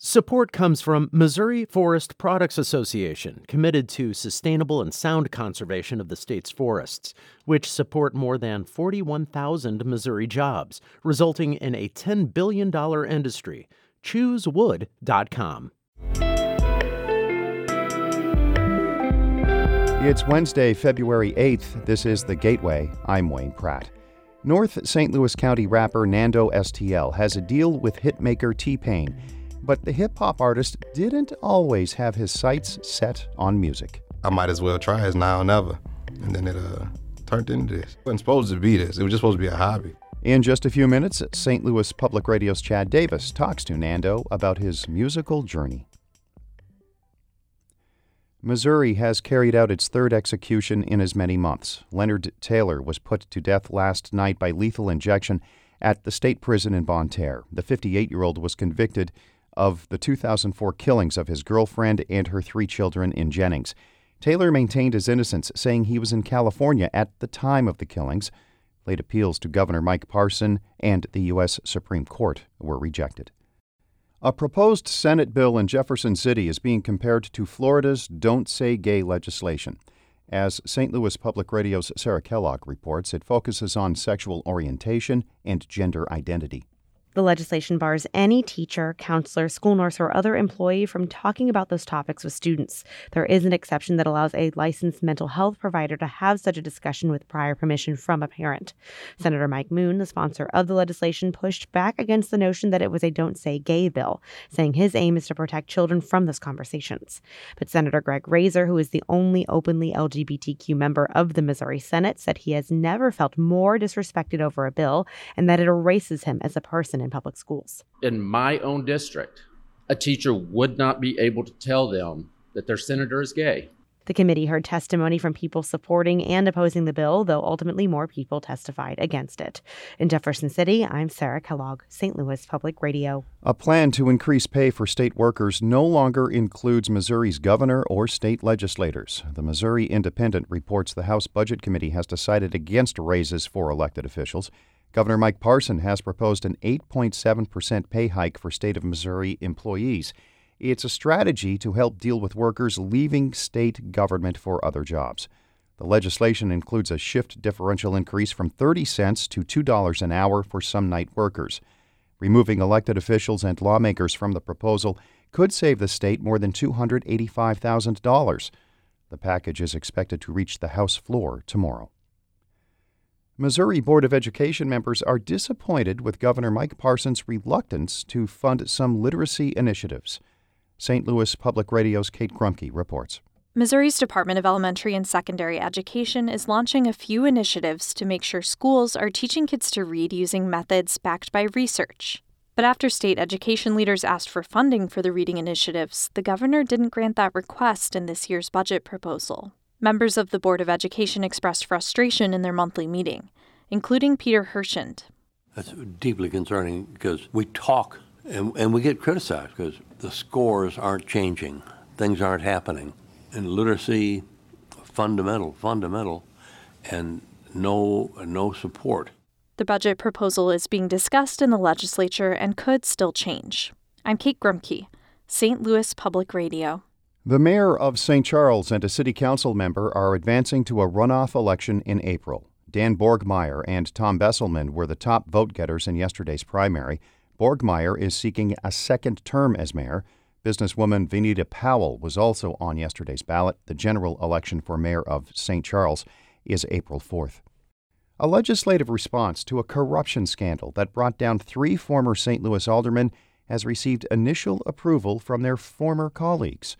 Support comes from Missouri Forest Products Association, committed to sustainable and sound conservation of the state's forests, which support more than 41,000 Missouri jobs, resulting in a $10 billion industry. ChooseWood.com. It's Wednesday, February 8th. This is The Gateway. I'm Wayne Pratt. North St. Louis County rapper Nando STL has a deal with hitmaker T Pain but the hip hop artist didn't always have his sights set on music. I might as well try as now or never. And then it uh, turned into this. It wasn't supposed to be this, it was just supposed to be a hobby. In just a few minutes, St. Louis Public Radio's Chad Davis talks to Nando about his musical journey. Missouri has carried out its third execution in as many months. Leonard Taylor was put to death last night by lethal injection at the state prison in Bonne Terre. The 58 year old was convicted of the 2004 killings of his girlfriend and her three children in Jennings. Taylor maintained his innocence, saying he was in California at the time of the killings. Late appeals to Governor Mike Parson and the U.S. Supreme Court were rejected. A proposed Senate bill in Jefferson City is being compared to Florida's Don't Say Gay legislation. As St. Louis Public Radio's Sarah Kellogg reports, it focuses on sexual orientation and gender identity. The legislation bars any teacher, counselor, school nurse, or other employee from talking about those topics with students. There is an exception that allows a licensed mental health provider to have such a discussion with prior permission from a parent. Senator Mike Moon, the sponsor of the legislation, pushed back against the notion that it was a don't say gay bill, saying his aim is to protect children from those conversations. But Senator Greg Razer, who is the only openly LGBTQ member of the Missouri Senate, said he has never felt more disrespected over a bill and that it erases him as a person in public schools. In my own district, a teacher would not be able to tell them that their senator is gay. The committee heard testimony from people supporting and opposing the bill, though ultimately more people testified against it. In Jefferson City, I'm Sarah Kellogg, St. Louis Public Radio. A plan to increase pay for state workers no longer includes Missouri's governor or state legislators. The Missouri Independent reports the House Budget Committee has decided against raises for elected officials. Governor Mike Parson has proposed an 8.7% pay hike for state of Missouri employees. It's a strategy to help deal with workers leaving state government for other jobs. The legislation includes a shift differential increase from 30 cents to $2 an hour for some night workers. Removing elected officials and lawmakers from the proposal could save the state more than $285,000. The package is expected to reach the House floor tomorrow. Missouri Board of Education members are disappointed with Governor Mike Parson's reluctance to fund some literacy initiatives. St. Louis Public Radio's Kate Grumke reports. Missouri's Department of Elementary and Secondary Education is launching a few initiatives to make sure schools are teaching kids to read using methods backed by research. But after state education leaders asked for funding for the reading initiatives, the governor didn't grant that request in this year's budget proposal. Members of the Board of Education expressed frustration in their monthly meeting, including Peter Herschend. That's deeply concerning because we talk and, and we get criticized because the scores aren't changing, things aren't happening. And literacy, fundamental, fundamental, and no, no support. The budget proposal is being discussed in the legislature and could still change. I'm Kate Grumke, St. Louis Public Radio. The mayor of St. Charles and a city council member are advancing to a runoff election in April. Dan Borgmeyer and Tom Besselman were the top vote getters in yesterday's primary. Borgmeyer is seeking a second term as mayor. Businesswoman Venita Powell was also on yesterday's ballot. The general election for mayor of St. Charles is April 4th. A legislative response to a corruption scandal that brought down three former St. Louis aldermen has received initial approval from their former colleagues.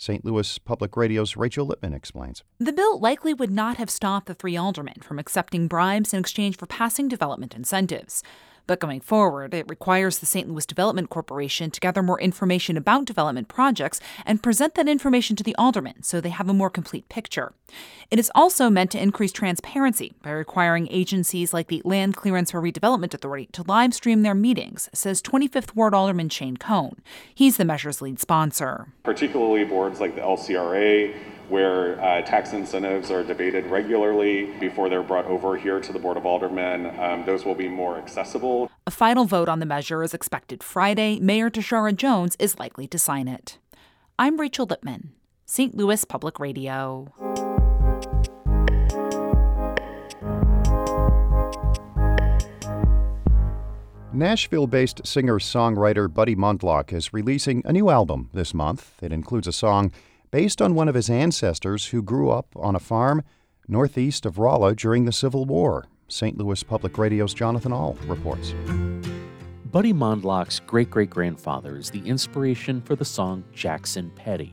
St. Louis Public Radio's Rachel Lippman explains. The bill likely would not have stopped the three aldermen from accepting bribes in exchange for passing development incentives. But going forward, it requires the St. Louis Development Corporation to gather more information about development projects and present that information to the aldermen so they have a more complete picture. It is also meant to increase transparency by requiring agencies like the Land Clearance for Redevelopment Authority to live stream their meetings, says 25th Ward Alderman Shane Cohn. He's the measure's lead sponsor. Particularly boards like the LCRA, where uh, tax incentives are debated regularly before they're brought over here to the Board of Aldermen. Um, those will be more accessible. A final vote on the measure is expected Friday. Mayor Tishaura Jones is likely to sign it. I'm Rachel Lippman, St. Louis Public Radio. Nashville based singer songwriter Buddy Mondlock is releasing a new album this month. It includes a song based on one of his ancestors who grew up on a farm northeast of Rolla during the Civil War. St. Louis Public Radio's Jonathan Ahl reports. Buddy Mondlock's great great grandfather is the inspiration for the song Jackson Petty.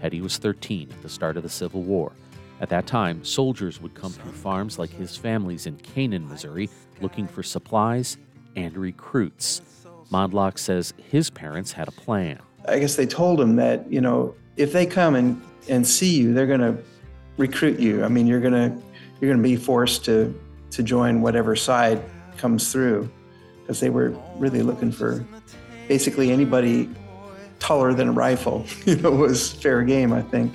Petty was 13 at the start of the Civil War. At that time, soldiers would come through farms like his family's in Canaan, Missouri, looking for supplies and recruits. Mondlock says his parents had a plan. I guess they told him that, you know, if they come and, and see you, they're going to recruit you. I mean, you're going to you're going to be forced to to join whatever side comes through because they were really looking for basically anybody taller than a rifle, you know, was fair game, I think.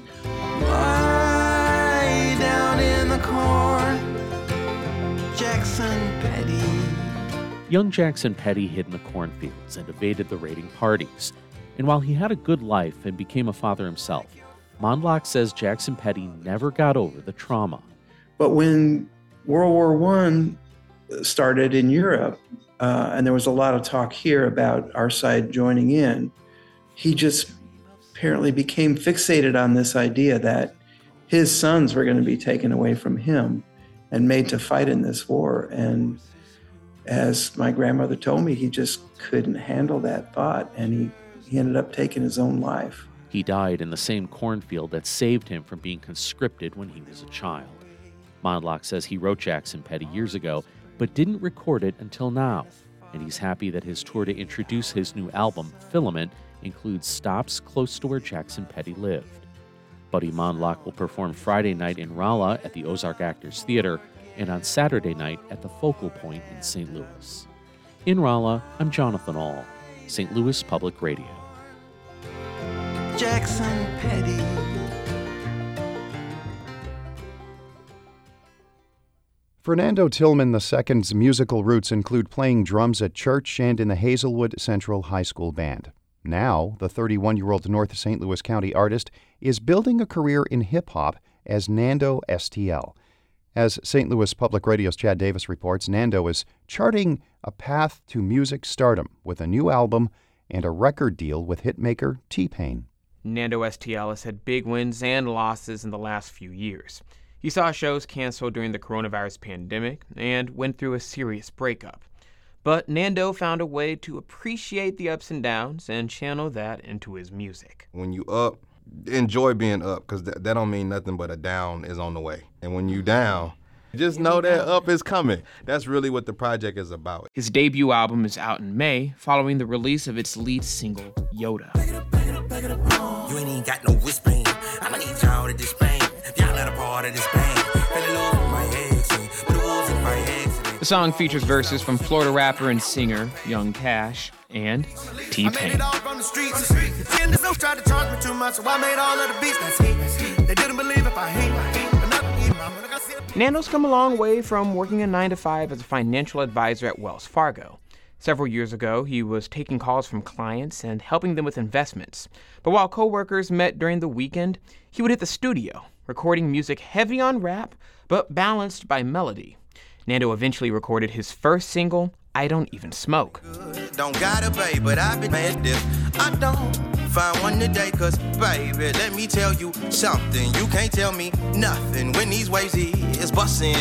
Young Jackson Petty hid in the cornfields and evaded the raiding parties. And while he had a good life and became a father himself, Mondlock says Jackson Petty never got over the trauma. But when World War I started in Europe, uh, and there was a lot of talk here about our side joining in, he just apparently became fixated on this idea that his sons were going to be taken away from him and made to fight in this war. And as my grandmother told me, he just couldn't handle that thought and he, he ended up taking his own life. He died in the same cornfield that saved him from being conscripted when he was a child. Mondlock says he wrote Jackson Petty years ago, but didn't record it until now. And he's happy that his tour to introduce his new album, Filament, includes stops close to where Jackson Petty lived. Buddy Mondlock will perform Friday night in Rolla at the Ozark Actors Theater and on Saturday night at the Focal Point in St. Louis. In Rolla, I'm Jonathan Ahl, St. Louis Public Radio. Jackson Petty. Fernando Tillman II's musical roots include playing drums at church and in the Hazelwood Central High School Band. Now, the 31 year old North St. Louis County artist is building a career in hip hop as Nando STL. As St. Louis Public Radio's Chad Davis reports, Nando is charting a path to music stardom with a new album and a record deal with hitmaker T Pain. Nando STL has had big wins and losses in the last few years. He saw shows canceled during the coronavirus pandemic and went through a serious breakup. But Nando found a way to appreciate the ups and downs and channel that into his music. When you up, enjoy being up because th- that don't mean nothing but a down is on the way. And when you down, just know that up is coming. That's really what the project is about. His debut album is out in May, following the release of its lead single, Yoda. Song features verses from Florida rapper and singer Young Cash and T Pain. Nando's come a long way from working a 9 to 5 as a financial advisor at Wells Fargo. Several years ago, he was taking calls from clients and helping them with investments. But while coworkers met during the weekend, he would hit the studio, recording music heavy on rap but balanced by melody. Nando eventually recorded his first single, I Don't Even Smoke. Don't gotta pay, but I've been mad if I don't find one today, cause baby, let me tell you something. You can't tell me nothing when these waves is busting.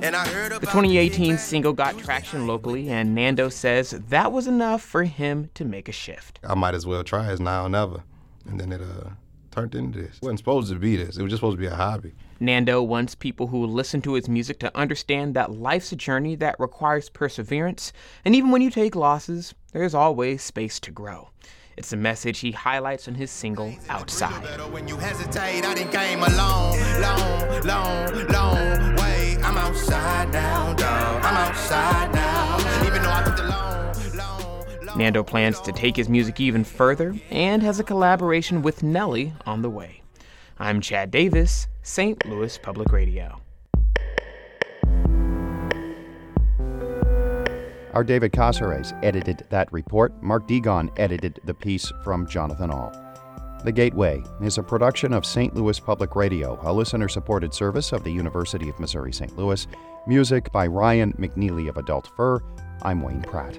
the 2018 single got traction locally, and Nando says that was enough for him to make a shift. I might as well try it now or never. And then it uh, turned into this. It wasn't supposed to be this, it was just supposed to be a hobby. Nando wants people who listen to his music to understand that life's a journey that requires perseverance, and even when you take losses, there's always space to grow. It's a message he highlights in his single Outside. Nando plans to take his music even further and has a collaboration with Nelly on the way. I'm Chad Davis, St. Louis Public Radio. Our David Casares edited that report. Mark Degon edited the piece from Jonathan Ahl. The Gateway is a production of St. Louis Public Radio, a listener supported service of the University of Missouri St. Louis. Music by Ryan McNeely of Adult Fur. I'm Wayne Pratt.